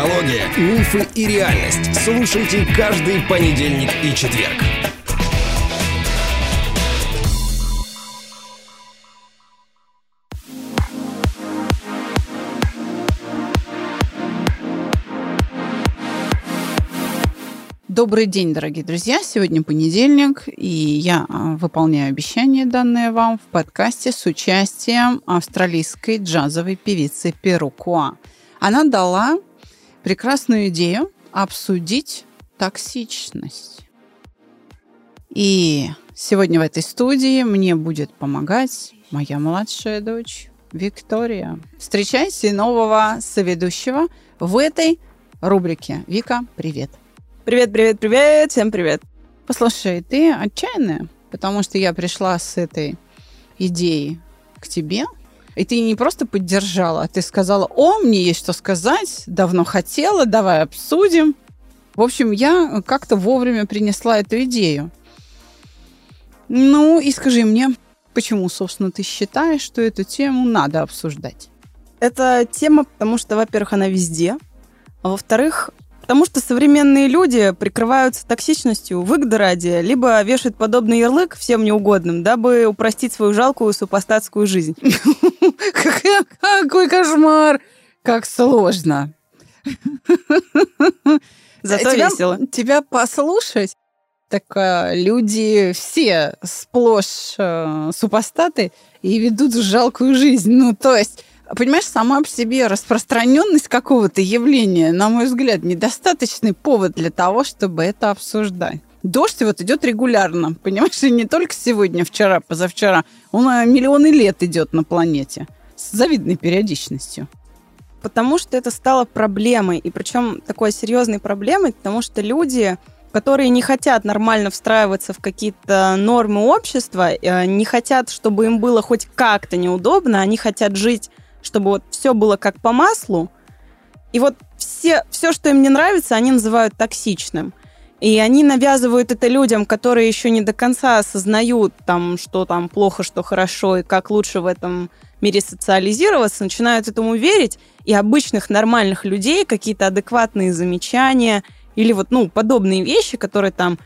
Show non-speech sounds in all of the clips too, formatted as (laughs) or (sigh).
Психология, мифы и реальность. Слушайте каждый понедельник и четверг. Добрый день, дорогие друзья. Сегодня понедельник, и я а, выполняю обещание, данное вам в подкасте с участием австралийской джазовой певицы Перукуа. Она дала прекрасную идею обсудить токсичность. И сегодня в этой студии мне будет помогать моя младшая дочь Виктория. Встречайте нового соведущего в этой рубрике. Вика, привет. Привет, привет, привет, всем привет. Послушай, ты отчаянная, потому что я пришла с этой идеей к тебе, и ты не просто поддержала, а ты сказала, о, мне есть что сказать, давно хотела, давай обсудим. В общем, я как-то вовремя принесла эту идею. Ну и скажи мне, почему, собственно, ты считаешь, что эту тему надо обсуждать? Эта тема, потому что, во-первых, она везде, а во-вторых, Потому что современные люди прикрываются токсичностью выгоды ради, либо вешают подобный ярлык всем неугодным, дабы упростить свою жалкую супостатскую жизнь. Какой кошмар! Как сложно. Зато тебя, весело. Тебя послушать, так э, люди все сплошь э, супостаты и ведут жалкую жизнь. Ну, то есть Понимаешь, сама по себе распространенность какого-то явления, на мой взгляд, недостаточный повод для того, чтобы это обсуждать. Дождь вот идет регулярно, понимаешь, и не только сегодня, вчера, позавчера. Он э, миллионы лет идет на планете с завидной периодичностью. Потому что это стало проблемой, и причем такой серьезной проблемой, потому что люди, которые не хотят нормально встраиваться в какие-то нормы общества, э, не хотят, чтобы им было хоть как-то неудобно, они хотят жить чтобы вот все было как по маслу. И вот все, все, что им не нравится, они называют токсичным. И они навязывают это людям, которые еще не до конца осознают, там, что там плохо, что хорошо, и как лучше в этом мире социализироваться, начинают этому верить, и обычных нормальных людей какие-то адекватные замечания или вот, ну, подобные вещи, которые там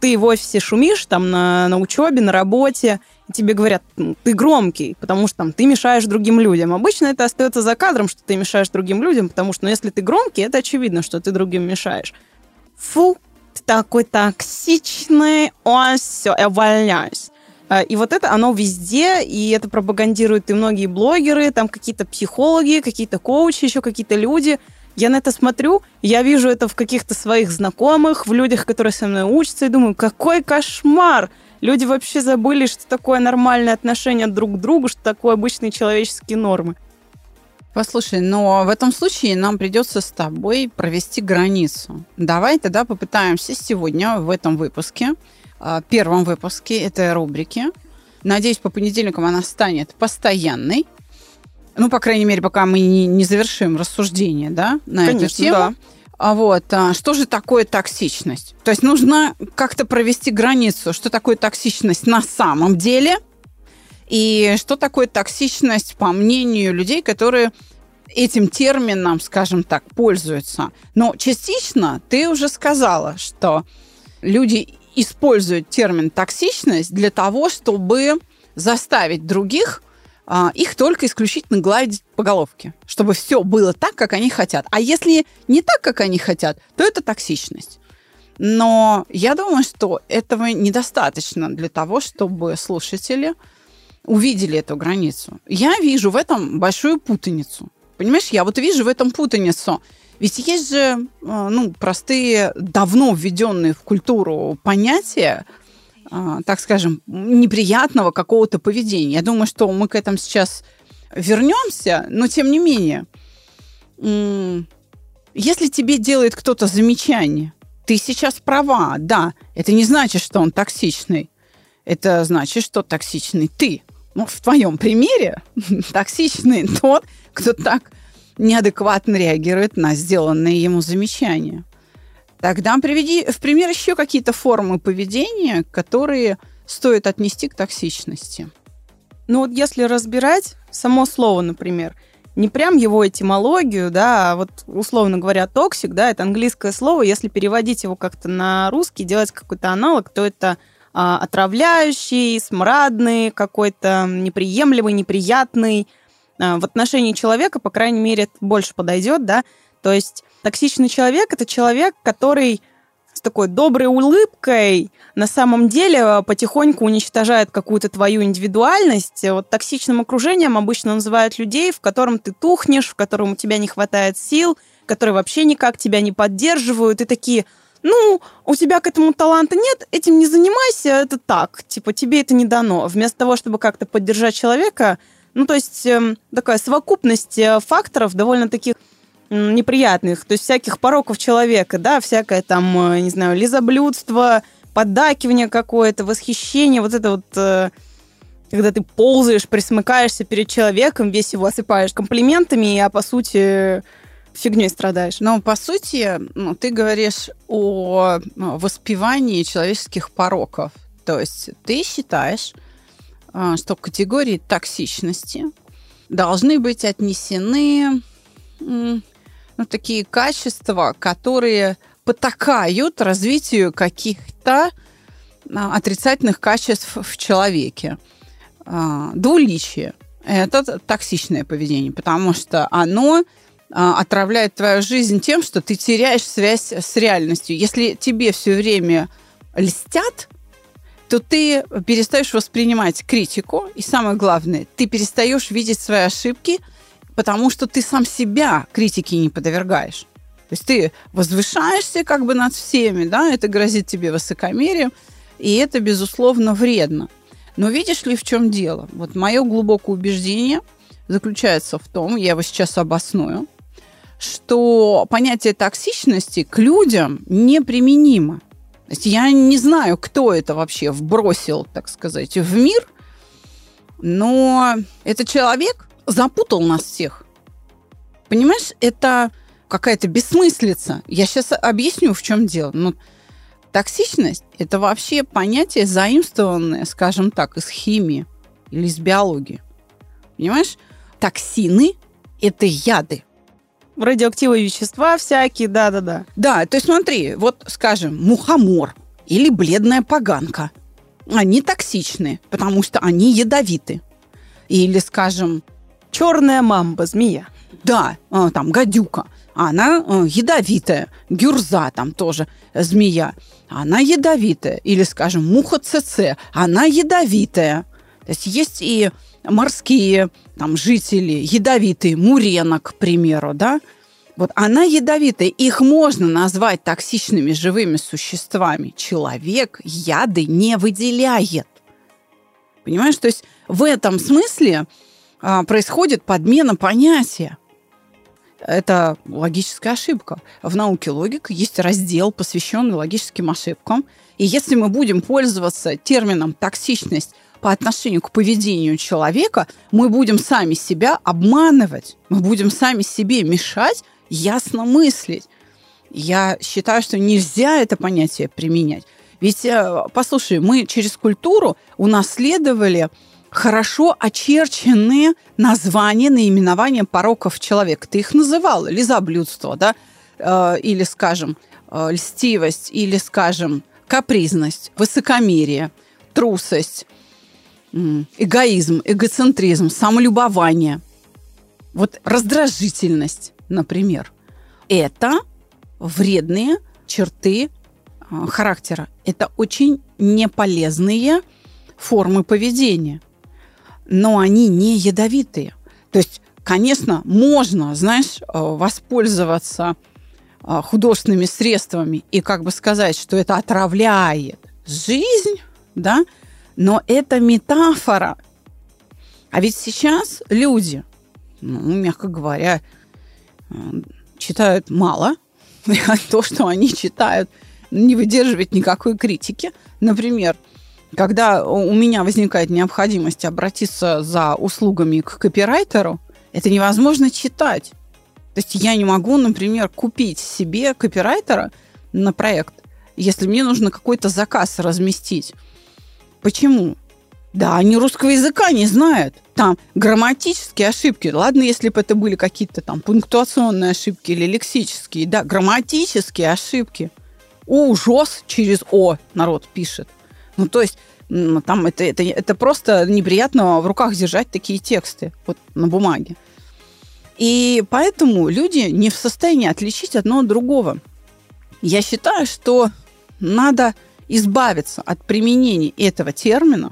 ты в офисе шумишь там на, на учебе, на работе, и тебе говорят, ты громкий, потому что там ты мешаешь другим людям. Обычно это остается за кадром, что ты мешаешь другим людям, потому что, ну, если ты громкий, это очевидно, что ты другим мешаешь. Фу, ты такой токсичный, ой, все, я увольняюсь. А, и вот это, оно везде, и это пропагандируют и многие блогеры, там какие-то психологи, какие-то коучи, еще какие-то люди – я на это смотрю, я вижу это в каких-то своих знакомых, в людях, которые со мной учатся, и думаю, какой кошмар! Люди вообще забыли, что такое нормальное отношение друг к другу, что такое обычные человеческие нормы. Послушай, но в этом случае нам придется с тобой провести границу. Давай тогда попытаемся сегодня в этом выпуске, а, первом выпуске этой рубрики, надеюсь, по понедельникам она станет постоянной, ну, по крайней мере, пока мы не, не завершим рассуждение, да, на Конечно, эту тему. Да. А вот, а что же такое токсичность? То есть нужно как-то провести границу, что такое токсичность на самом деле, и что такое токсичность по мнению людей, которые этим термином, скажем так, пользуются. Но частично ты уже сказала, что люди используют термин токсичность для того, чтобы заставить других их только исключительно гладить по головке, чтобы все было так, как они хотят. А если не так, как они хотят, то это токсичность. Но я думаю, что этого недостаточно для того, чтобы слушатели увидели эту границу. Я вижу в этом большую путаницу. Понимаешь, я вот вижу в этом путаницу. Ведь есть же а, ну, простые, давно введенные в культуру понятия, а, так скажем, неприятного какого-то поведения. Я думаю, что мы к этому сейчас вернемся, но тем не менее, если тебе делает кто-то замечание, ты сейчас права, да, это не значит, что он токсичный. Это значит, что токсичный ты. Ну, в твоем примере (laughs) токсичный тот, кто так неадекватно реагирует на сделанные ему замечания. Тогда приведи в пример еще какие-то формы поведения, которые стоит отнести к токсичности. Ну вот если разбирать само слово, например, не прям его этимологию, да, а вот условно говоря, toxic, да, это английское слово, если переводить его как-то на русский, делать какой-то аналог, то это а, отравляющий, смрадный, какой-то неприемлемый, неприятный. А, в отношении человека, по крайней мере, это больше подойдет, да. То есть токсичный человек это человек, который с такой доброй улыбкой на самом деле потихоньку уничтожает какую-то твою индивидуальность. Вот токсичным окружением обычно называют людей, в котором ты тухнешь, в котором у тебя не хватает сил, которые вообще никак тебя не поддерживают, и такие, ну, у тебя к этому таланта нет, этим не занимайся, это так, типа, тебе это не дано. Вместо того, чтобы как-то поддержать человека, ну, то есть э, такая совокупность э, факторов довольно таких неприятных, то есть всяких пороков человека, да, всякое там, э, не знаю, лизоблюдство, поддакивание какое-то, восхищение, вот это вот, э, когда ты ползаешь, присмыкаешься перед человеком, весь его осыпаешь комплиментами, а по сути фигней страдаешь. Но по сути, ну, ты говоришь о ну, воспевании человеческих пороков. То есть ты считаешь, э, что категории токсичности должны быть отнесены ну, такие качества, которые потакают развитию каких-то а, отрицательных качеств в человеке. А, двуличие – это токсичное поведение, потому что оно а, отравляет твою жизнь тем, что ты теряешь связь с реальностью. Если тебе все время льстят, то ты перестаешь воспринимать критику, и самое главное, ты перестаешь видеть свои ошибки – потому что ты сам себя критике не подвергаешь. То есть ты возвышаешься как бы над всеми, да, это грозит тебе высокомерием, и это, безусловно, вредно. Но видишь ли, в чем дело? Вот мое глубокое убеждение заключается в том, я его сейчас обосную, что понятие токсичности к людям неприменимо. То есть я не знаю, кто это вообще вбросил, так сказать, в мир, но это человек, запутал нас всех. Понимаешь, это какая-то бессмыслица. Я сейчас объясню, в чем дело. Но токсичность – это вообще понятие заимствованное, скажем так, из химии или из биологии. Понимаешь? Токсины – это яды. Радиоактивные вещества всякие, да-да-да. Да, то есть смотри, вот, скажем, мухомор или бледная поганка. Они токсичны, потому что они ядовиты. Или, скажем, черная мамба, змея. Да, а, там гадюка. Она а, ядовитая. Гюрза там тоже змея. Она ядовитая. Или, скажем, муха ЦЦ. Она ядовитая. То есть есть и морские там жители, ядовитые, мурена, к примеру, да, вот она ядовитая, их можно назвать токсичными живыми существами. Человек яды не выделяет. Понимаешь, то есть в этом смысле происходит подмена понятия. Это логическая ошибка. В науке логика есть раздел, посвященный логическим ошибкам. И если мы будем пользоваться термином токсичность по отношению к поведению человека, мы будем сами себя обманывать, мы будем сами себе мешать ясно мыслить. Я считаю, что нельзя это понятие применять. Ведь, э, послушай, мы через культуру унаследовали хорошо очерченные названия, наименования пороков человека. Ты их называл, лизоблюдство, да, э, или, скажем, э, льстивость, или, скажем, капризность, высокомерие, трусость, эгоизм, эгоцентризм, самолюбование, вот раздражительность, например. Это вредные черты э, характера. Это очень неполезные формы поведения но они не ядовитые. То есть, конечно, можно, знаешь, э, воспользоваться э, художественными средствами и как бы сказать, что это отравляет жизнь, да, но это метафора. А ведь сейчас люди, ну, мягко говоря, э, читают мало. (laughs) То, что они читают, не выдерживает никакой критики. Например, когда у меня возникает необходимость обратиться за услугами к копирайтеру, это невозможно читать. То есть я не могу, например, купить себе копирайтера на проект, если мне нужно какой-то заказ разместить. Почему? Да, они русского языка не знают. Там грамматические ошибки. Ладно, если бы это были какие-то там пунктуационные ошибки или лексические. Да, грамматические ошибки. Ужас через О народ пишет. Ну, то есть там это, это, это просто неприятно в руках держать такие тексты вот на бумаге. И поэтому люди не в состоянии отличить одно от другого. Я считаю, что надо избавиться от применения этого термина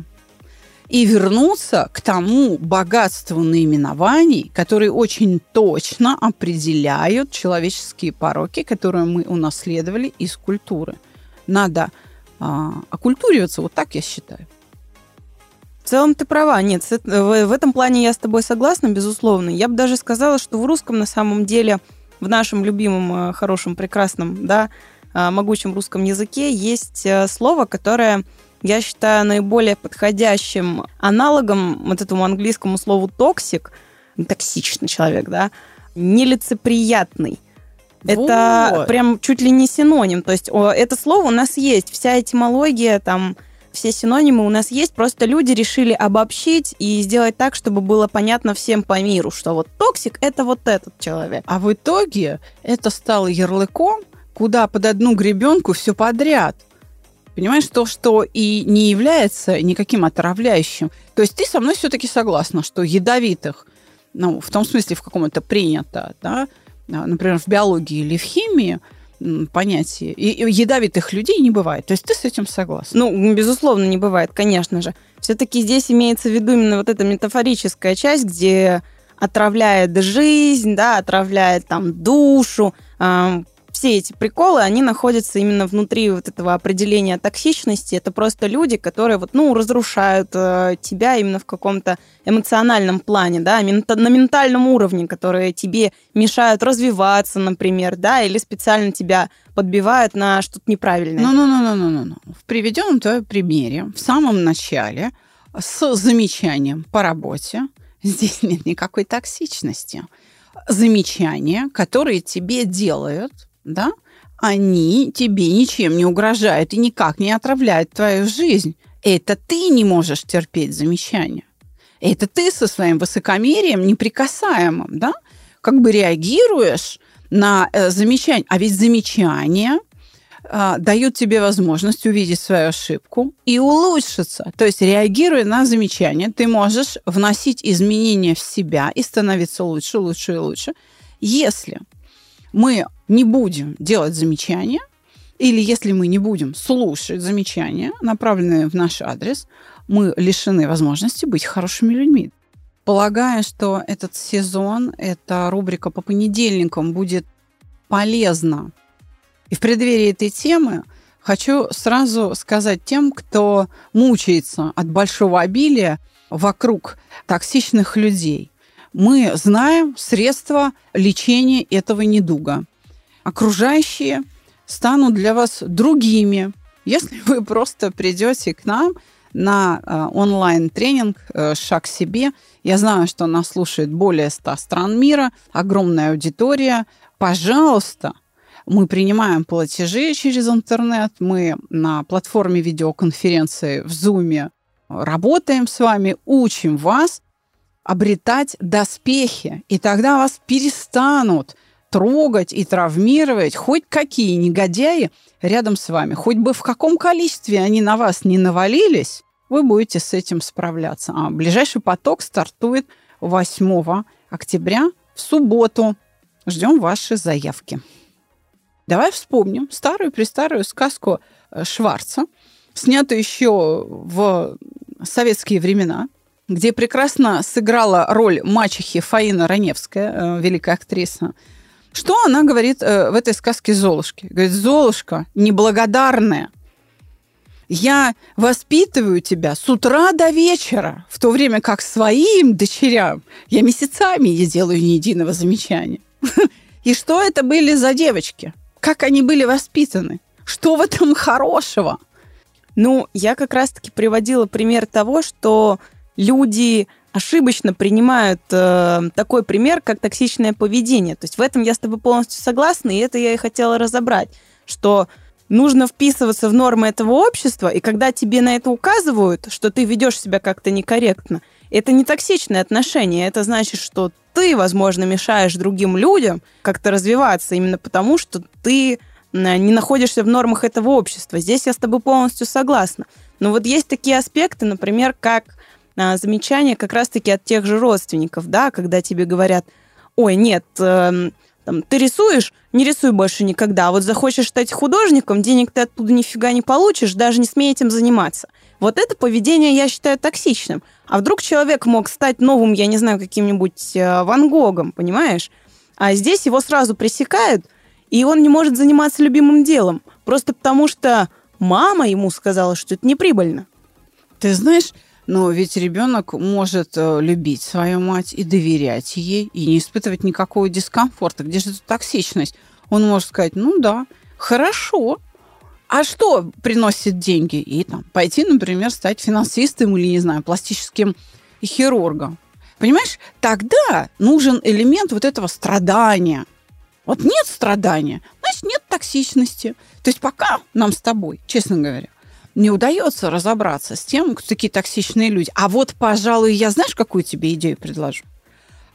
и вернуться к тому богатству наименований, которые очень точно определяют человеческие пороки, которые мы унаследовали из культуры. Надо а, окультуриваться, вот так я считаю. В целом ты права. Нет, в этом плане я с тобой согласна, безусловно. Я бы даже сказала, что в русском на самом деле, в нашем любимом, э, хорошем, прекрасном, да, э, могучем русском языке есть э, слово, которое я считаю наиболее подходящим аналогом вот этому английскому слову toxic, токсичный человек, да, нелицеприятный. Это вот. прям чуть ли не синоним. То есть о, это слово у нас есть, вся этимология, там, все синонимы у нас есть, просто люди решили обобщить и сделать так, чтобы было понятно всем по миру, что вот токсик – это вот этот человек. А в итоге это стало ярлыком, куда под одну гребенку все подряд. Понимаешь, то, что и не является никаким отравляющим. То есть ты со мной все-таки согласна, что ядовитых, ну, в том смысле, в каком это принято, да, например, в биологии или в химии, понятие. И ядовитых людей не бывает. То есть ты с этим согласна? Ну, безусловно, не бывает, конечно же. Все-таки здесь имеется в виду именно вот эта метафорическая часть, где отравляет жизнь, да, отравляет там душу, все эти приколы, они находятся именно внутри вот этого определения токсичности. Это просто люди, которые вот, ну, разрушают э, тебя именно в каком-то эмоциональном плане, да, на ментальном уровне, которые тебе мешают развиваться, например, да, или специально тебя подбивают на что-то неправильное. Ну-ну-ну-ну-ну-ну. В приведенном твоем примере в самом начале с замечанием по работе здесь нет никакой токсичности. Замечания, которые тебе делают да, они тебе ничем не угрожают и никак не отравляют твою жизнь. Это ты не можешь терпеть замечания. Это ты со своим высокомерием неприкасаемым, да, как бы реагируешь на э, замечание. А ведь замечания э, дают тебе возможность увидеть свою ошибку и улучшиться. То есть, реагируя на замечания, ты можешь вносить изменения в себя и становиться лучше, лучше и лучше. Если мы не будем делать замечания, или если мы не будем слушать замечания, направленные в наш адрес, мы лишены возможности быть хорошими людьми. Полагаю, что этот сезон, эта рубрика по понедельникам будет полезна. И в преддверии этой темы хочу сразу сказать тем, кто мучается от большого обилия вокруг токсичных людей. Мы знаем средства лечения этого недуга – окружающие станут для вас другими, если вы просто придете к нам на э, онлайн-тренинг э, «Шаг к себе». Я знаю, что нас слушает более 100 стран мира, огромная аудитория. Пожалуйста, мы принимаем платежи через интернет, мы на платформе видеоконференции в Zoom работаем с вами, учим вас обретать доспехи, и тогда вас перестанут – трогать и травмировать хоть какие негодяи рядом с вами. Хоть бы в каком количестве они на вас не навалились, вы будете с этим справляться. А ближайший поток стартует 8 октября в субботу. Ждем ваши заявки. Давай вспомним старую-престарую сказку э, Шварца, снятую еще в советские времена, где прекрасно сыграла роль мачехи Фаина Раневская, э, великая актриса, что она говорит э, в этой сказке Золушке? Говорит, Золушка неблагодарная. Я воспитываю тебя с утра до вечера, в то время как своим дочерям я месяцами не делаю ни единого замечания. (laughs) И что это были за девочки? Как они были воспитаны? Что в этом хорошего? Ну, я как раз-таки приводила пример того, что люди ошибочно принимают э, такой пример, как токсичное поведение. То есть в этом я с тобой полностью согласна, и это я и хотела разобрать, что нужно вписываться в нормы этого общества, и когда тебе на это указывают, что ты ведешь себя как-то некорректно, это не токсичное отношение, это значит, что ты, возможно, мешаешь другим людям как-то развиваться именно потому, что ты не находишься в нормах этого общества. Здесь я с тобой полностью согласна. Но вот есть такие аспекты, например, как замечания как раз-таки от тех же родственников, да, когда тебе говорят, ой, нет, э, там, ты рисуешь, не рисуй больше никогда. А вот захочешь стать художником, денег ты оттуда нифига не получишь, даже не смей этим заниматься. Вот это поведение я считаю токсичным. А вдруг человек мог стать новым, я не знаю, каким-нибудь э, Ван Гогом, понимаешь? А здесь его сразу пресекают, и он не может заниматься любимым делом, просто потому что мама ему сказала, что это неприбыльно. Ты знаешь, но ведь ребенок может э, любить свою мать и доверять ей, и не испытывать никакого дискомфорта. Где же эта токсичность? Он может сказать, ну да, хорошо, а что приносит деньги? И там пойти, например, стать финансистом или, не знаю, пластическим хирургом. Понимаешь, тогда нужен элемент вот этого страдания – вот нет страдания, значит, нет токсичности. То есть пока нам с тобой, честно говоря, не удается разобраться с тем, кто такие токсичные люди. А вот, пожалуй, я знаешь, какую тебе идею предложу?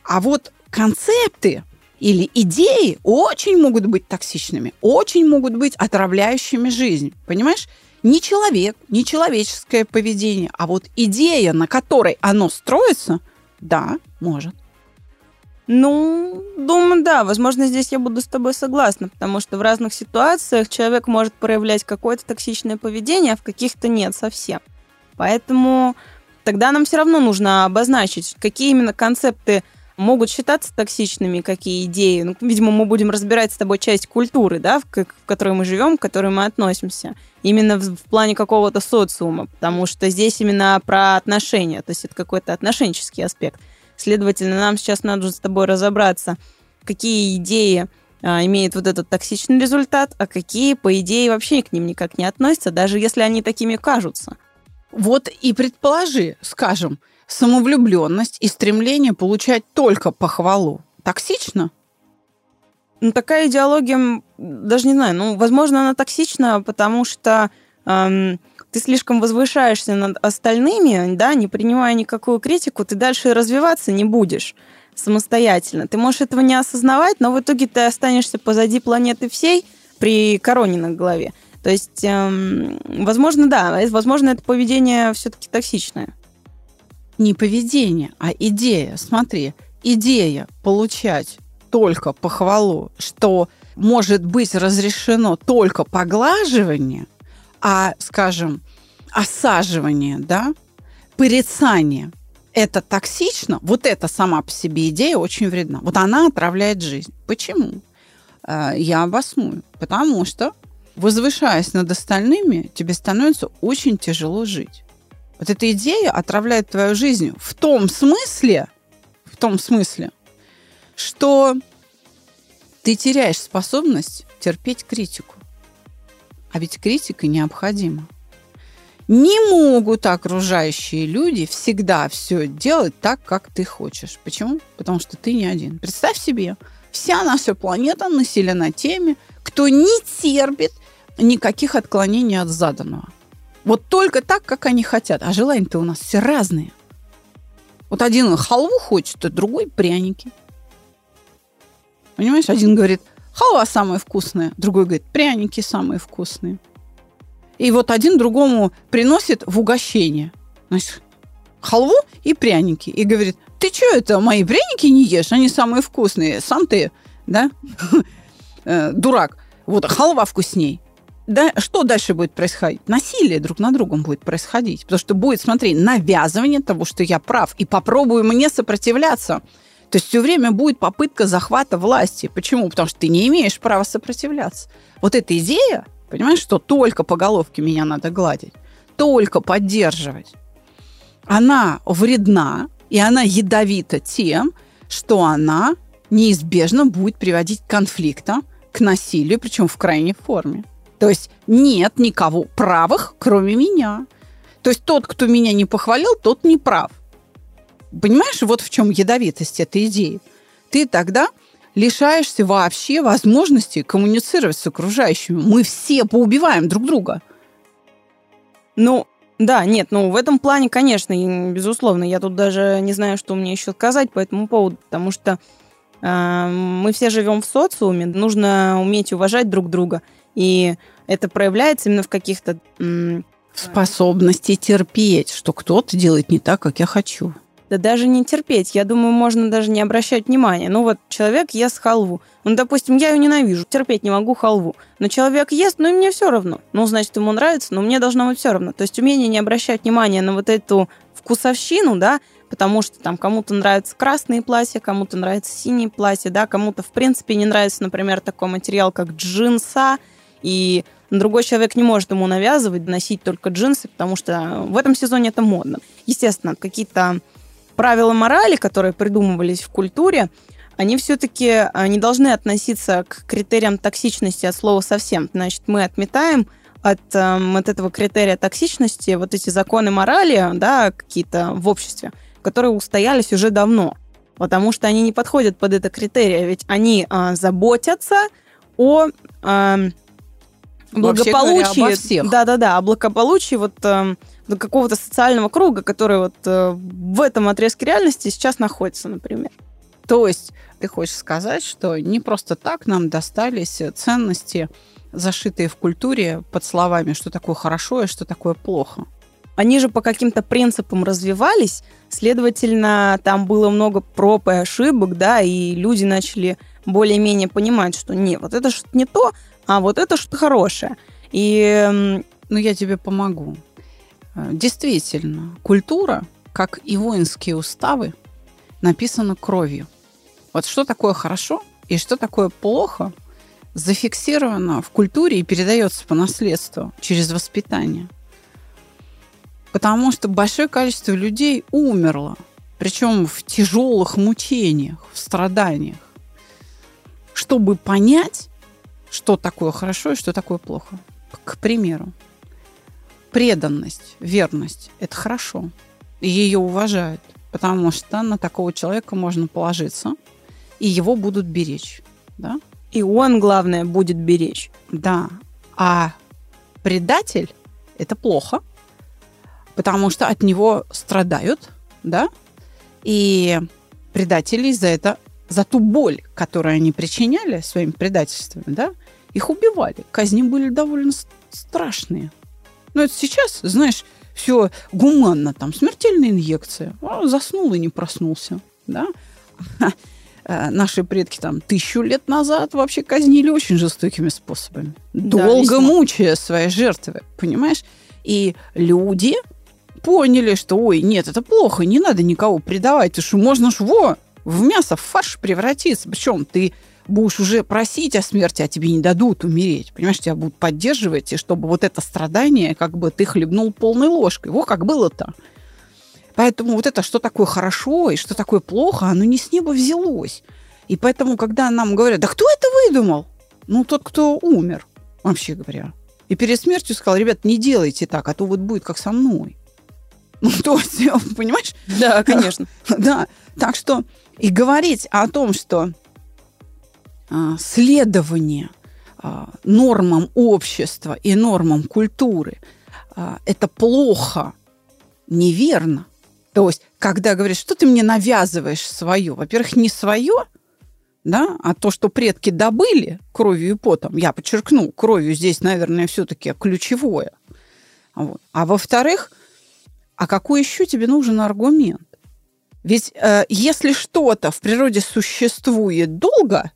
А вот концепты или идеи очень могут быть токсичными, очень могут быть отравляющими жизнь. Понимаешь? Не человек, не человеческое поведение, а вот идея, на которой оно строится, да, может. Ну, думаю, да. Возможно, здесь я буду с тобой согласна, потому что в разных ситуациях человек может проявлять какое-то токсичное поведение, а в каких-то нет совсем. Поэтому тогда нам все равно нужно обозначить, какие именно концепты могут считаться токсичными, какие идеи. Ну, видимо, мы будем разбирать с тобой часть культуры, да, в, в которой мы живем, к которой мы относимся. Именно в, в плане какого-то социума, потому что здесь именно про отношения, то есть это какой-то отношенческий аспект. Следовательно, нам сейчас надо с тобой разобраться, какие идеи а, имеют вот этот токсичный результат, а какие, по идее, вообще к ним никак не относятся, даже если они такими кажутся. Вот и предположи, скажем, самовлюбленность и стремление получать только похвалу. Токсично? Ну, такая идеология, даже не знаю, ну, возможно, она токсична, потому что эм, ты слишком возвышаешься над остальными, да, не принимая никакую критику, ты дальше развиваться не будешь самостоятельно. Ты можешь этого не осознавать, но в итоге ты останешься позади планеты всей при короне на голове. То есть, эм, возможно, да, возможно, это поведение все-таки токсичное. Не поведение, а идея. Смотри, идея получать только похвалу, что может быть разрешено только поглаживание, а, скажем, осаживание, да, порицание – это токсично, вот эта сама по себе идея очень вредна. Вот она отравляет жизнь. Почему? Э, я обосную. Потому что, возвышаясь над остальными, тебе становится очень тяжело жить. Вот эта идея отравляет твою жизнь в том смысле, в том смысле, что ты теряешь способность терпеть критику. А ведь критика необходима. Не могут окружающие люди всегда все делать так, как ты хочешь. Почему? Потому что ты не один. Представь себе, вся наша планета населена теми, кто не терпит никаких отклонений от заданного. Вот только так, как они хотят. А желания-то у нас все разные. Вот один халву хочет, а другой пряники. Понимаешь, один говорит, халва самая вкусная, другой говорит, пряники самые вкусные. И вот один другому приносит в угощение. Значит, халву и пряники. И говорит, ты что это, мои пряники не ешь? Они самые вкусные. Сам ты, да, (laughs) э, дурак. Вот халва вкусней. Да, что дальше будет происходить? Насилие друг на другом будет происходить. Потому что будет, смотри, навязывание того, что я прав. И попробую мне сопротивляться. То есть все время будет попытка захвата власти. Почему? Потому что ты не имеешь права сопротивляться. Вот эта идея, понимаешь, что только по головке меня надо гладить, только поддерживать, она вредна, и она ядовита тем, что она неизбежно будет приводить к конфликтам, к насилию, причем в крайней форме. То есть нет никого правых, кроме меня. То есть тот, кто меня не похвалил, тот не прав. Понимаешь, вот в чем ядовитость этой идеи. Ты тогда лишаешься вообще возможности коммуницировать с окружающими. Мы все поубиваем друг друга. Ну, да, нет, ну в этом плане, конечно, безусловно, я тут даже не знаю, что мне еще сказать по этому поводу, потому что э, мы все живем в социуме, нужно уметь уважать друг друга, и это проявляется именно в каких-то м- способности терпеть, что кто-то делает не так, как я хочу. Да даже не терпеть. Я думаю, можно даже не обращать внимания. Ну вот человек ест халву. Ну, допустим, я ее ненавижу, терпеть не могу халву. Но человек ест, ну и мне все равно. Ну, значит, ему нравится, но мне должно быть все равно. То есть умение не обращать внимания на вот эту вкусовщину, да, потому что там кому-то нравятся красные платья, кому-то нравятся синие платья, да, кому-то в принципе не нравится, например, такой материал, как джинса, и другой человек не может ему навязывать носить только джинсы, потому что в этом сезоне это модно. Естественно, какие-то правила морали, которые придумывались в культуре, они все-таки а, не должны относиться к критериям токсичности от слова совсем. Значит, мы отметаем от э, от этого критерия токсичности вот эти законы морали, да, какие-то в обществе, которые устоялись уже давно, потому что они не подходят под это критерие, ведь они э, заботятся о э, благополучии, да-да-да, о благополучии вот э, какого-то социального круга, который вот э, в этом отрезке реальности сейчас находится, например. То есть ты хочешь сказать, что не просто так нам достались ценности, зашитые в культуре под словами, что такое хорошо и что такое плохо. Они же по каким-то принципам развивались, следовательно, там было много проб и ошибок, да, и люди начали более-менее понимать, что не, вот это что-то не то, а вот это что-то хорошее. И, ну, я тебе помогу. Э, действительно, культура, как и воинские уставы, написана кровью. Вот что такое хорошо и что такое плохо, зафиксировано в культуре и передается по наследству через воспитание. Потому что большое количество людей умерло, причем в тяжелых мучениях, в страданиях, чтобы понять, что такое хорошо и что такое плохо. К примеру, преданность, верность – это хорошо. И ее уважают, потому что на такого человека можно положиться, и его будут беречь. Да? И он, главное, будет беречь. Да. А предатель – это плохо, потому что от него страдают, да, и предатели за это, за ту боль, которую они причиняли своим предательствами, да, их убивали. Казни были довольно страшные. Но это сейчас, знаешь, все гуманно, там, смертельная инъекция. А, заснул и не проснулся, да. Э, наши предки там тысячу лет назад вообще казнили очень жестокими способами. Долго да, мучая свои жертвы, понимаешь? И люди поняли, что, ой, нет, это плохо, не надо никого предавать, ты что, можно ж, во, в мясо, в фарш превратиться. Причем ты будешь уже просить о смерти, а тебе не дадут умереть. Понимаешь, тебя будут поддерживать, и чтобы вот это страдание, как бы ты хлебнул полной ложкой. Во, как было-то. Поэтому вот это, что такое хорошо и что такое плохо, оно не с неба взялось. И поэтому, когда нам говорят, да кто это выдумал? Ну, тот, кто умер, вообще говоря. И перед смертью сказал, ребят, не делайте так, а то вот будет как со мной. Ну, (laughs) то есть, понимаешь? Да, (laughs) конечно. Да. Так что и говорить о том, что следование а, нормам общества и нормам культуры а, это плохо, неверно. То есть, когда говоришь, что ты мне навязываешь свое, во-первых, не свое, да, а то, что предки добыли кровью и потом, я подчеркну, кровью здесь, наверное, все-таки ключевое. Вот. А во-вторых, а какой еще тебе нужен аргумент? Ведь э, если что-то в природе существует долго,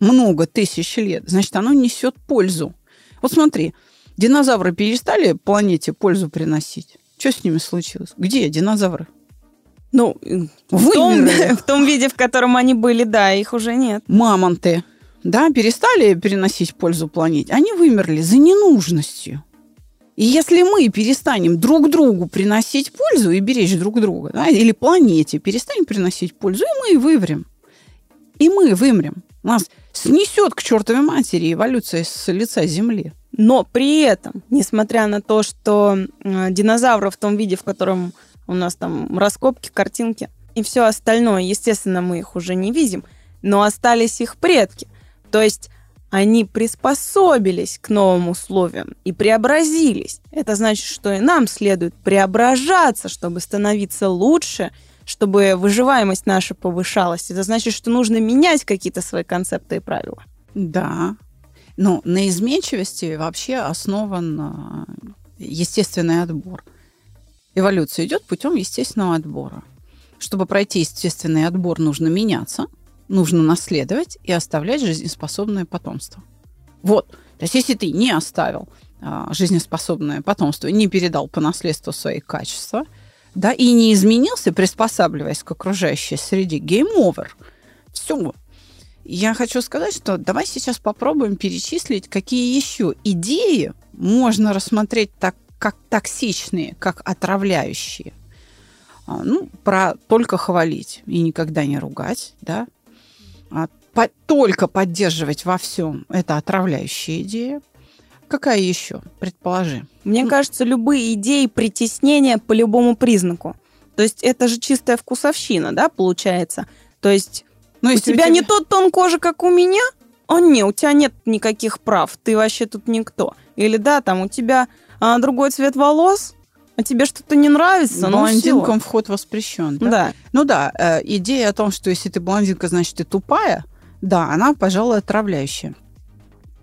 много тысяч лет, значит, оно несет пользу. Вот смотри, динозавры перестали планете пользу приносить. Что с ними случилось? Где динозавры? Ну, в том, (laughs) в том виде, в котором они были, да, их уже нет. Мамонты, да, перестали переносить пользу планете. Они вымерли за ненужностью. И если мы перестанем друг другу приносить пользу и беречь друг друга, да, или планете перестанем приносить пользу, и мы вымрем. И мы вымрем. Нас снесет к чертовой матери эволюция с лица Земли. Но при этом, несмотря на то, что динозавры в том виде, в котором у нас там раскопки, картинки и все остальное, естественно, мы их уже не видим, но остались их предки. То есть они приспособились к новым условиям и преобразились. Это значит, что и нам следует преображаться, чтобы становиться лучше, чтобы выживаемость наша повышалась. Это значит, что нужно менять какие-то свои концепты и правила. Да. Ну, на изменчивости вообще основан а, естественный отбор. Эволюция идет путем естественного отбора. Чтобы пройти естественный отбор, нужно меняться – нужно наследовать и оставлять жизнеспособное потомство. Вот. То есть если ты не оставил а, жизнеспособное потомство, не передал по наследству свои качества, да, и не изменился, приспосабливаясь к окружающей среде, game over. Все. Я хочу сказать, что давай сейчас попробуем перечислить, какие еще идеи можно рассмотреть так, как токсичные, как отравляющие. А, ну, про только хвалить и никогда не ругать, да, а, по, только поддерживать во всем это отравляющая идея. Какая еще? Предположи. Мне кажется, любые идеи притеснения по любому признаку. То есть это же чистая вкусовщина, да, получается? То есть ну, у тебя, у тебя не тот тон кожи, как у меня? О, не, у тебя нет никаких прав, ты вообще тут никто. Или да, там у тебя а, другой цвет волос, а тебе что-то не нравится, ну Блондинкам ну, вход воспрещен. Да? да. Ну да, э, идея о том, что если ты блондинка, значит, ты тупая, да, она, пожалуй, отравляющая.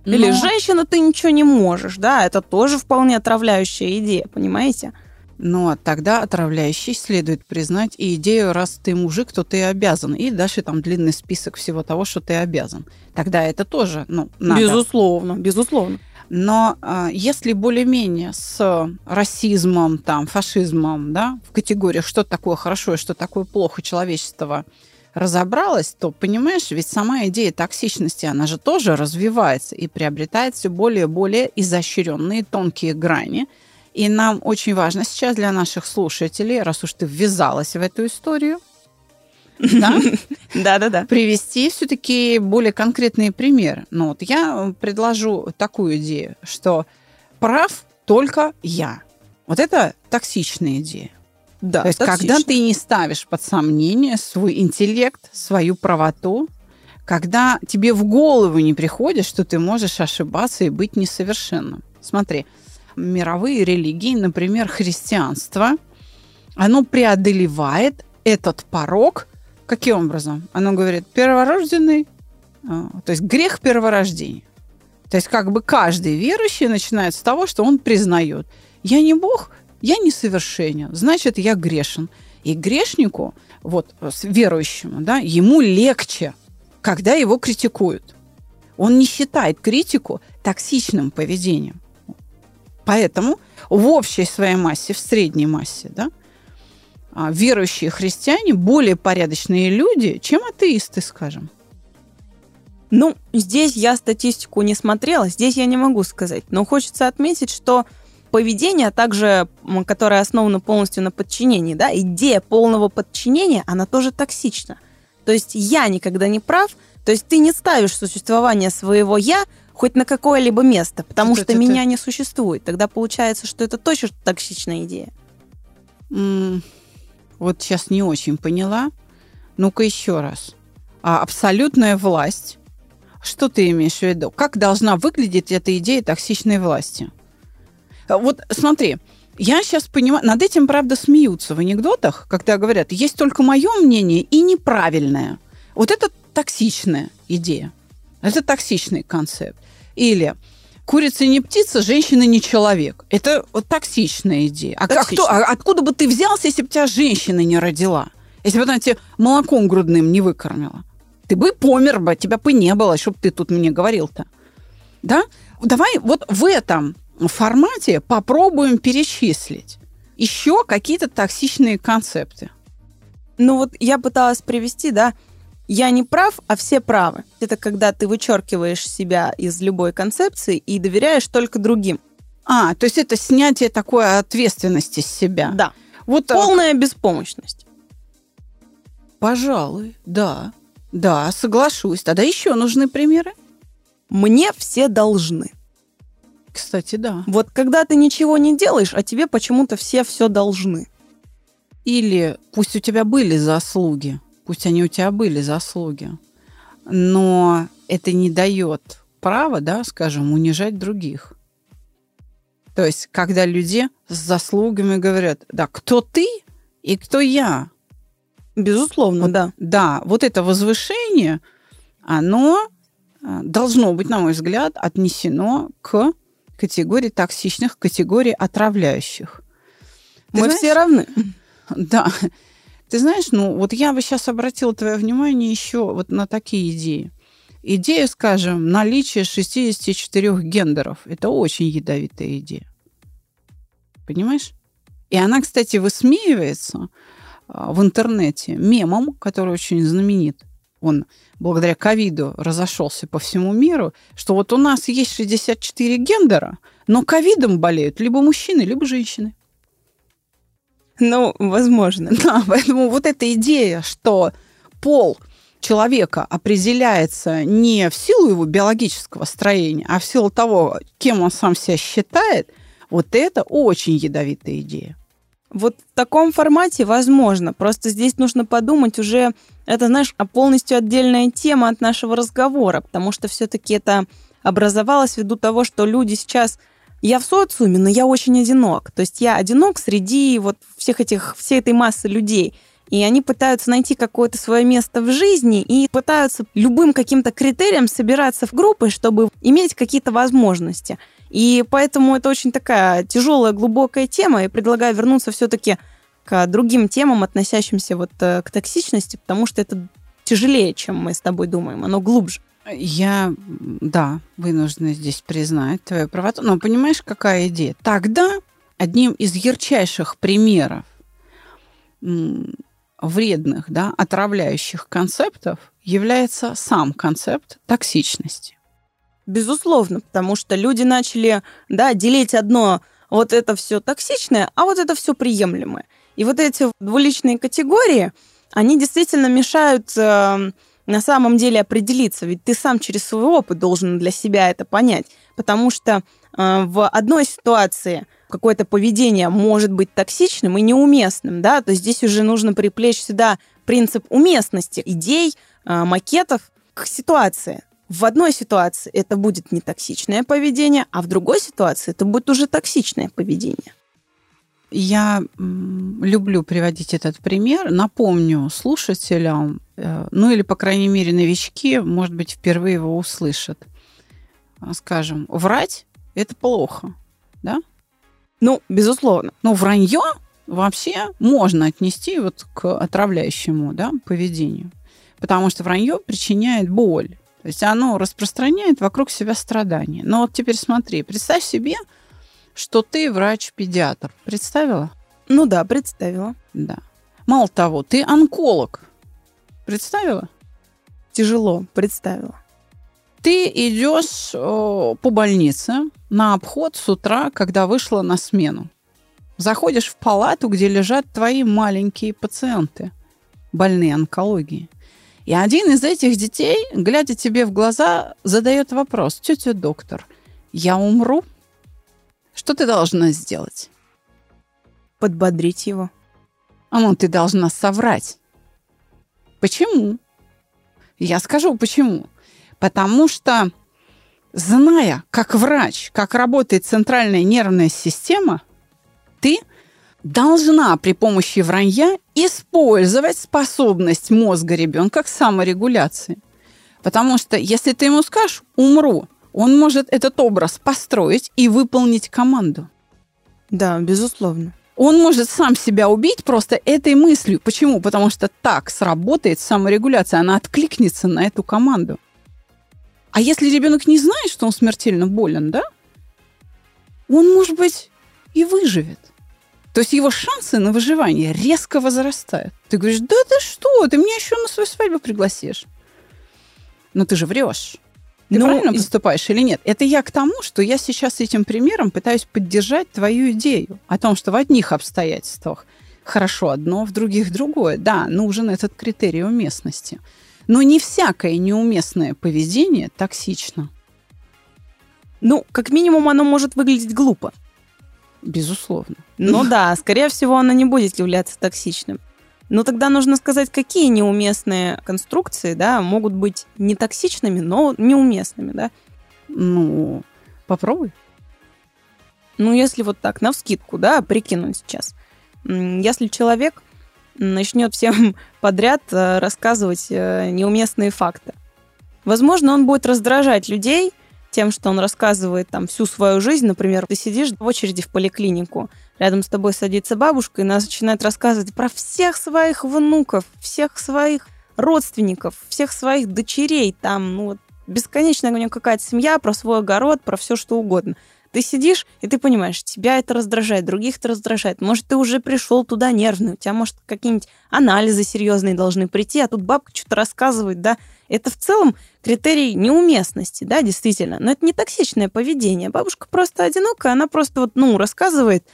Но... Или женщина, ты ничего не можешь, да, это тоже вполне отравляющая идея, понимаете? Но тогда отравляющей следует признать и идею, раз ты мужик, то ты обязан. И дальше там длинный список всего того, что ты обязан. Тогда это тоже, ну, надо. Безусловно, безусловно. Но э, если более-менее с расизмом, там, фашизмом, да, в категориях, что такое хорошо и что такое плохо человечество разобралось, то, понимаешь, ведь сама идея токсичности, она же тоже развивается и приобретает все более и более изощренные тонкие грани. И нам очень важно сейчас для наших слушателей, раз уж ты ввязалась в эту историю, да? Да, да, да. Привести все-таки более конкретные примеры. Ну, вот я предложу такую идею, что прав только я. Вот это токсичная идея. Да, То есть, токсично. когда ты не ставишь под сомнение свой интеллект, свою правоту, когда тебе в голову не приходит, что ты можешь ошибаться и быть несовершенным. Смотри, мировые религии, например, христианство, оно преодолевает этот порог Каким образом? Оно говорит, перворожденный, а, то есть грех перворождения. То есть как бы каждый верующий начинает с того, что он признает, я не Бог, я несовершенен, значит, я грешен. И грешнику, вот верующему, да, ему легче, когда его критикуют. Он не считает критику токсичным поведением. Поэтому в общей своей массе, в средней массе, да, а, верующие христиане более порядочные люди, чем атеисты, скажем. Ну, здесь я статистику не смотрела, здесь я не могу сказать. Но хочется отметить, что поведение, а также которое основано полностью на подчинении, да, идея полного подчинения, она тоже токсична. То есть я никогда не прав, то есть ты не ставишь существование своего «я» хоть на какое-либо место, потому это, что меня это... не существует. Тогда получается, что это точно токсичная идея. Mm, вот сейчас не очень поняла. Ну-ка еще раз. А абсолютная власть. Что ты имеешь в виду? Как должна выглядеть эта идея токсичной власти? Вот смотри, я сейчас понимаю, над этим, правда, смеются в анекдотах, когда говорят, есть только мое мнение и неправильное. Вот это токсичная идея. Это токсичный концепт. Или курица не птица, женщина не человек. Это вот токсичная идея. А, а, кто, а откуда бы ты взялся, если бы тебя женщина не родила? Если бы она тебе молоком грудным не выкормила? Ты бы помер бы, тебя бы не было, чтобы ты тут мне говорил-то. Да? Давай вот в этом формате попробуем перечислить еще какие-то токсичные концепты. Ну вот я пыталась привести, да, я не прав, а все правы. Это когда ты вычеркиваешь себя из любой концепции и доверяешь только другим. А, то есть это снятие такой ответственности с себя. Да. Вот полная так. беспомощность. Пожалуй, да. Да, соглашусь. Тогда еще нужны примеры. Мне все должны. Кстати, да. Вот когда ты ничего не делаешь, а тебе почему-то все все должны. Или пусть у тебя были заслуги, Пусть они у тебя были, заслуги. но это не дает права, да, скажем, унижать других. То есть, когда люди с заслугами говорят, да, кто ты и кто я. Безусловно, вот, да. Да, вот это возвышение, оно а, должно быть, на мой взгляд, отнесено к категории токсичных, категории отравляющих. Ты Мы знаешь, все равны. Да. Ты знаешь, ну вот я бы сейчас обратила твое внимание еще вот на такие идеи. Идея, скажем, наличия 64 гендеров. Это очень ядовитая идея. Понимаешь? И она, кстати, высмеивается а, в интернете мемом, который очень знаменит. Он благодаря ковиду разошелся по всему миру, что вот у нас есть 64 гендера, но ковидом болеют либо мужчины, либо женщины. Ну, возможно. (laughs) Да, поэтому вот эта идея, что пол человека определяется не в силу его биологического строения, а в силу того, кем он сам себя считает, вот это очень ядовитая идея. Вот в таком формате возможно. Просто здесь нужно подумать уже, это, знаешь, полностью отдельная тема от нашего разговора, потому что все-таки это образовалось ввиду того, что люди сейчас я в социуме, но я очень одинок. То есть я одинок среди вот всех этих, всей этой массы людей. И они пытаются найти какое-то свое место в жизни и пытаются любым каким-то критерием собираться в группы, чтобы иметь какие-то возможности. И поэтому это очень такая тяжелая, глубокая тема, и предлагаю вернуться все-таки к другим темам, относящимся вот э, к токсичности, потому что это тяжелее, чем мы с тобой думаем, оно глубже. Я, да, вынуждена здесь признать твою правоту. Но понимаешь, какая идея? Тогда одним из ярчайших примеров вредных, да, отравляющих концептов является сам концепт токсичности. Безусловно, потому что люди начали да, делить одно вот это все токсичное, а вот это все приемлемое. И вот эти двуличные категории, они действительно мешают э, на самом деле определиться, ведь ты сам через свой опыт должен для себя это понять, потому что э, в одной ситуации какое-то поведение может быть токсичным и неуместным, да, то здесь уже нужно приплечь сюда принцип уместности идей, э, макетов к ситуации. В одной ситуации это будет нетоксичное поведение, а в другой ситуации это будет уже токсичное поведение. Я люблю приводить этот пример. Напомню слушателям, э, ну или, по крайней мере, новички, может быть, впервые его услышат. А, скажем, врать – это плохо, да? Ну, безусловно. Но вранье вообще можно отнести вот к отравляющему да, поведению. Потому что вранье причиняет боль. То есть оно распространяет вокруг себя страдания. Но вот теперь смотри, представь себе, что ты врач-педиатр. Представила? Ну да, представила. Да. Мало того, ты онколог. Представила? Тяжело, представила. Ты идешь по больнице на обход с утра, когда вышла на смену. Заходишь в палату, где лежат твои маленькие пациенты, больные онкологией. И один из этих детей, глядя тебе в глаза, задает вопрос. Тетя доктор, я умру? Что ты должна сделать? Подбодрить его. А ну, ты должна соврать. Почему? Я скажу, почему. Потому что, зная, как врач, как работает центральная нервная система, ты должна при помощи вранья использовать способность мозга ребенка к саморегуляции. Потому что если ты ему скажешь «умру», он может этот образ построить и выполнить команду. Да, безусловно. Он может сам себя убить просто этой мыслью. Почему? Потому что так сработает саморегуляция, она откликнется на эту команду. А если ребенок не знает, что он смертельно болен, да, он, может быть, и выживет. То есть его шансы на выживание резко возрастают. Ты говоришь, да ты что, ты меня еще на свою свадьбу пригласишь. Но ты же врешь. Ты ну, правильно поступаешь или нет? Это я к тому, что я сейчас этим примером пытаюсь поддержать твою идею о том, что в одних обстоятельствах хорошо одно, в других другое. Да, нужен этот критерий уместности. Но не всякое неуместное поведение токсично. Ну, как минимум, оно может выглядеть глупо. Безусловно. Ну да, (laughs) скорее всего, оно не будет являться токсичным. Но тогда нужно сказать, какие неуместные конструкции, да, могут быть не токсичными, но неуместными, да. Ну, попробуй. Ну, если вот так, на вскидку, да, прикинуть сейчас. Если человек начнет всем (laughs) подряд э, рассказывать э, неуместные факты, возможно, он будет раздражать людей тем, что он рассказывает там всю свою жизнь. Например, ты сидишь в очереди в поликлинику, рядом с тобой садится бабушка и она начинает рассказывать про всех своих внуков, всех своих родственников, всех своих дочерей, там, ну, вот, бесконечная у нее какая-то семья, про свой огород, про все что угодно. Ты сидишь, и ты понимаешь, тебя это раздражает, других это раздражает. Может, ты уже пришел туда нервный, у тебя, может, какие-нибудь анализы серьезные должны прийти, а тут бабка что-то рассказывает, да. Это в целом критерий неуместности, да, действительно. Но это не токсичное поведение. Бабушка просто одинокая, она просто вот, ну, рассказывает,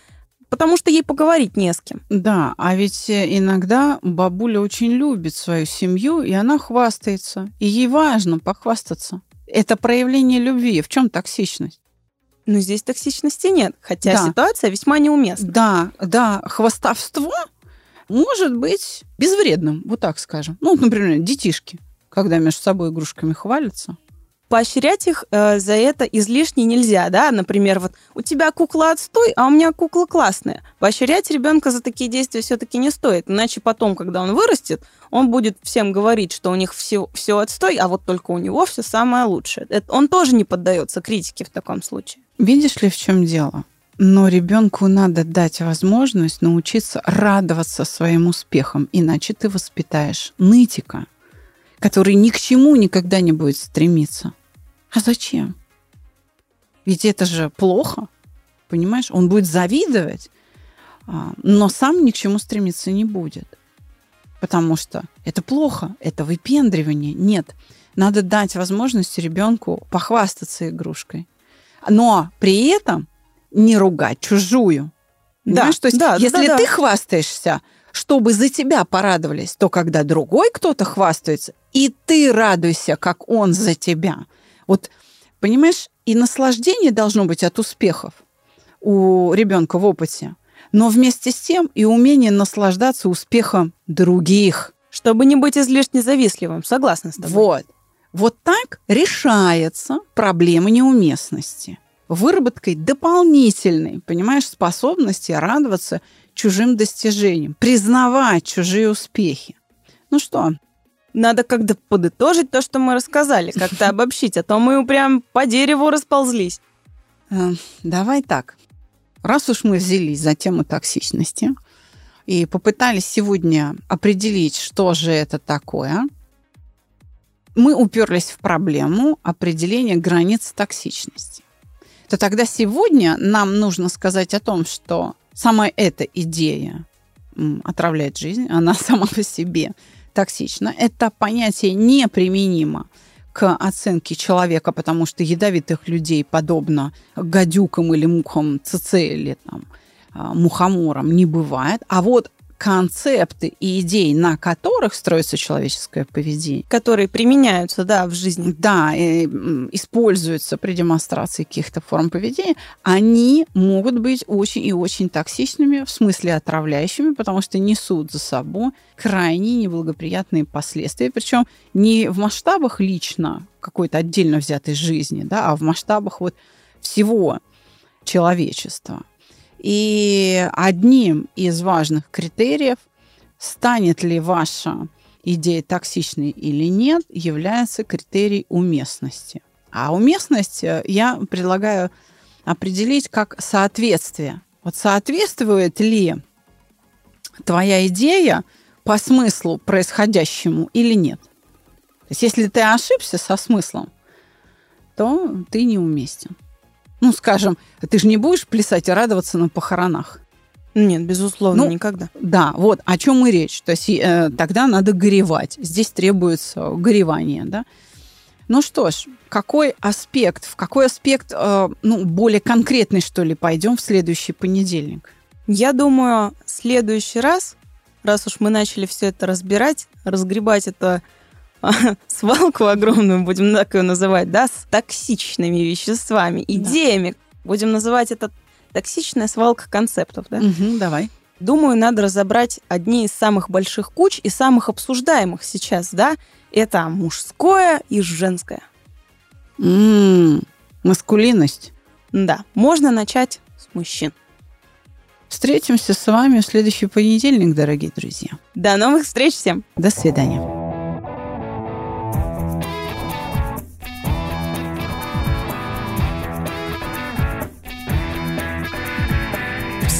потому что ей поговорить не с кем. Да, а ведь э, иногда бабуля очень любит свою семью, и она хвастается. И ей важно похвастаться. Это проявление любви. В чем токсичность? Но здесь токсичности нет, хотя да. ситуация весьма неуместна. Да, да, хвастовство может быть безвредным, вот так скажем. Ну, например, детишки, когда между собой игрушками хвалятся поощрять их э, за это излишне нельзя, да, например, вот у тебя кукла отстой, а у меня кукла классная. Поощрять ребенка за такие действия все-таки не стоит, иначе потом, когда он вырастет, он будет всем говорить, что у них все, все отстой, а вот только у него все самое лучшее. Это, он тоже не поддается критике в таком случае. Видишь ли, в чем дело? Но ребенку надо дать возможность научиться радоваться своим успехам, иначе ты воспитаешь нытика, который ни к чему никогда не будет стремиться. А зачем? Ведь это же плохо, понимаешь? Он будет завидовать, а, но сам ни к чему стремиться не будет. Потому что это плохо, это выпендривание. Нет, надо дать возможность ребенку похвастаться игрушкой. Но при этом не ругать чужую. Да, То есть, да, если да, да. ты хвастаешься, чтобы за тебя порадовались, то когда другой кто-то хвастается, и ты радуйся, как он за тебя – вот, понимаешь, и наслаждение должно быть от успехов у ребенка в опыте, но вместе с тем и умение наслаждаться успехом других. Чтобы не быть излишне завистливым, согласна с тобой. Вот. Вот так решается проблема неуместности. Выработкой дополнительной, понимаешь, способности радоваться чужим достижениям, признавать чужие успехи. Ну что, надо как-то подытожить то, что мы рассказали, как-то (laughs) обобщить, а то мы прям по дереву расползлись. Э, давай так. Раз уж мы взялись за тему токсичности и попытались сегодня определить, что же это такое, мы уперлись в проблему определения границ токсичности. То тогда сегодня нам нужно сказать о том, что сама эта идея отравляет жизнь, она (laughs) сама по себе токсично. Это понятие неприменимо к оценке человека, потому что ядовитых людей, подобно гадюкам или мухам ЦЦ или там, а, мухоморам, не бывает. А вот концепты и идеи, на которых строится человеческое поведение. Которые применяются, да, в жизни. Да, и, используются при демонстрации каких-то форм поведения, они могут быть очень и очень токсичными, в смысле отравляющими, потому что несут за собой крайне неблагоприятные последствия. Причем не в масштабах лично какой-то отдельно взятой жизни, да, а в масштабах вот всего человечества. И одним из важных критериев, станет ли ваша идея токсичной или нет, является критерий уместности. А уместность э, я предлагаю определить как соответствие. Вот соответствует ли твоя идея по смыслу происходящему или нет. То есть если ты ошибся со смыслом, то ты неуместен. Ну, скажем, ты же не будешь плясать и радоваться на похоронах. Нет, безусловно, ну, никогда. Да, вот о чем и речь. То есть э, тогда надо горевать. Здесь требуется горевание, да. Ну что ж, какой аспект, в какой аспект, э, ну, более конкретный, что ли, пойдем в следующий понедельник? Я думаю, в следующий раз, раз уж мы начали все это разбирать, разгребать это (laughs) свалку огромную, будем так ее называть, да, с токсичными веществами, идеями. Да. Будем называть это токсичная свалка концептов, да? Угу, давай. Думаю, надо разобрать одни из самых больших куч и самых обсуждаемых сейчас, да? Это мужское и женское. М-м, маскулинность. Да, можно начать с мужчин. Встретимся с вами в следующий понедельник, дорогие друзья. До новых встреч всем. До свидания.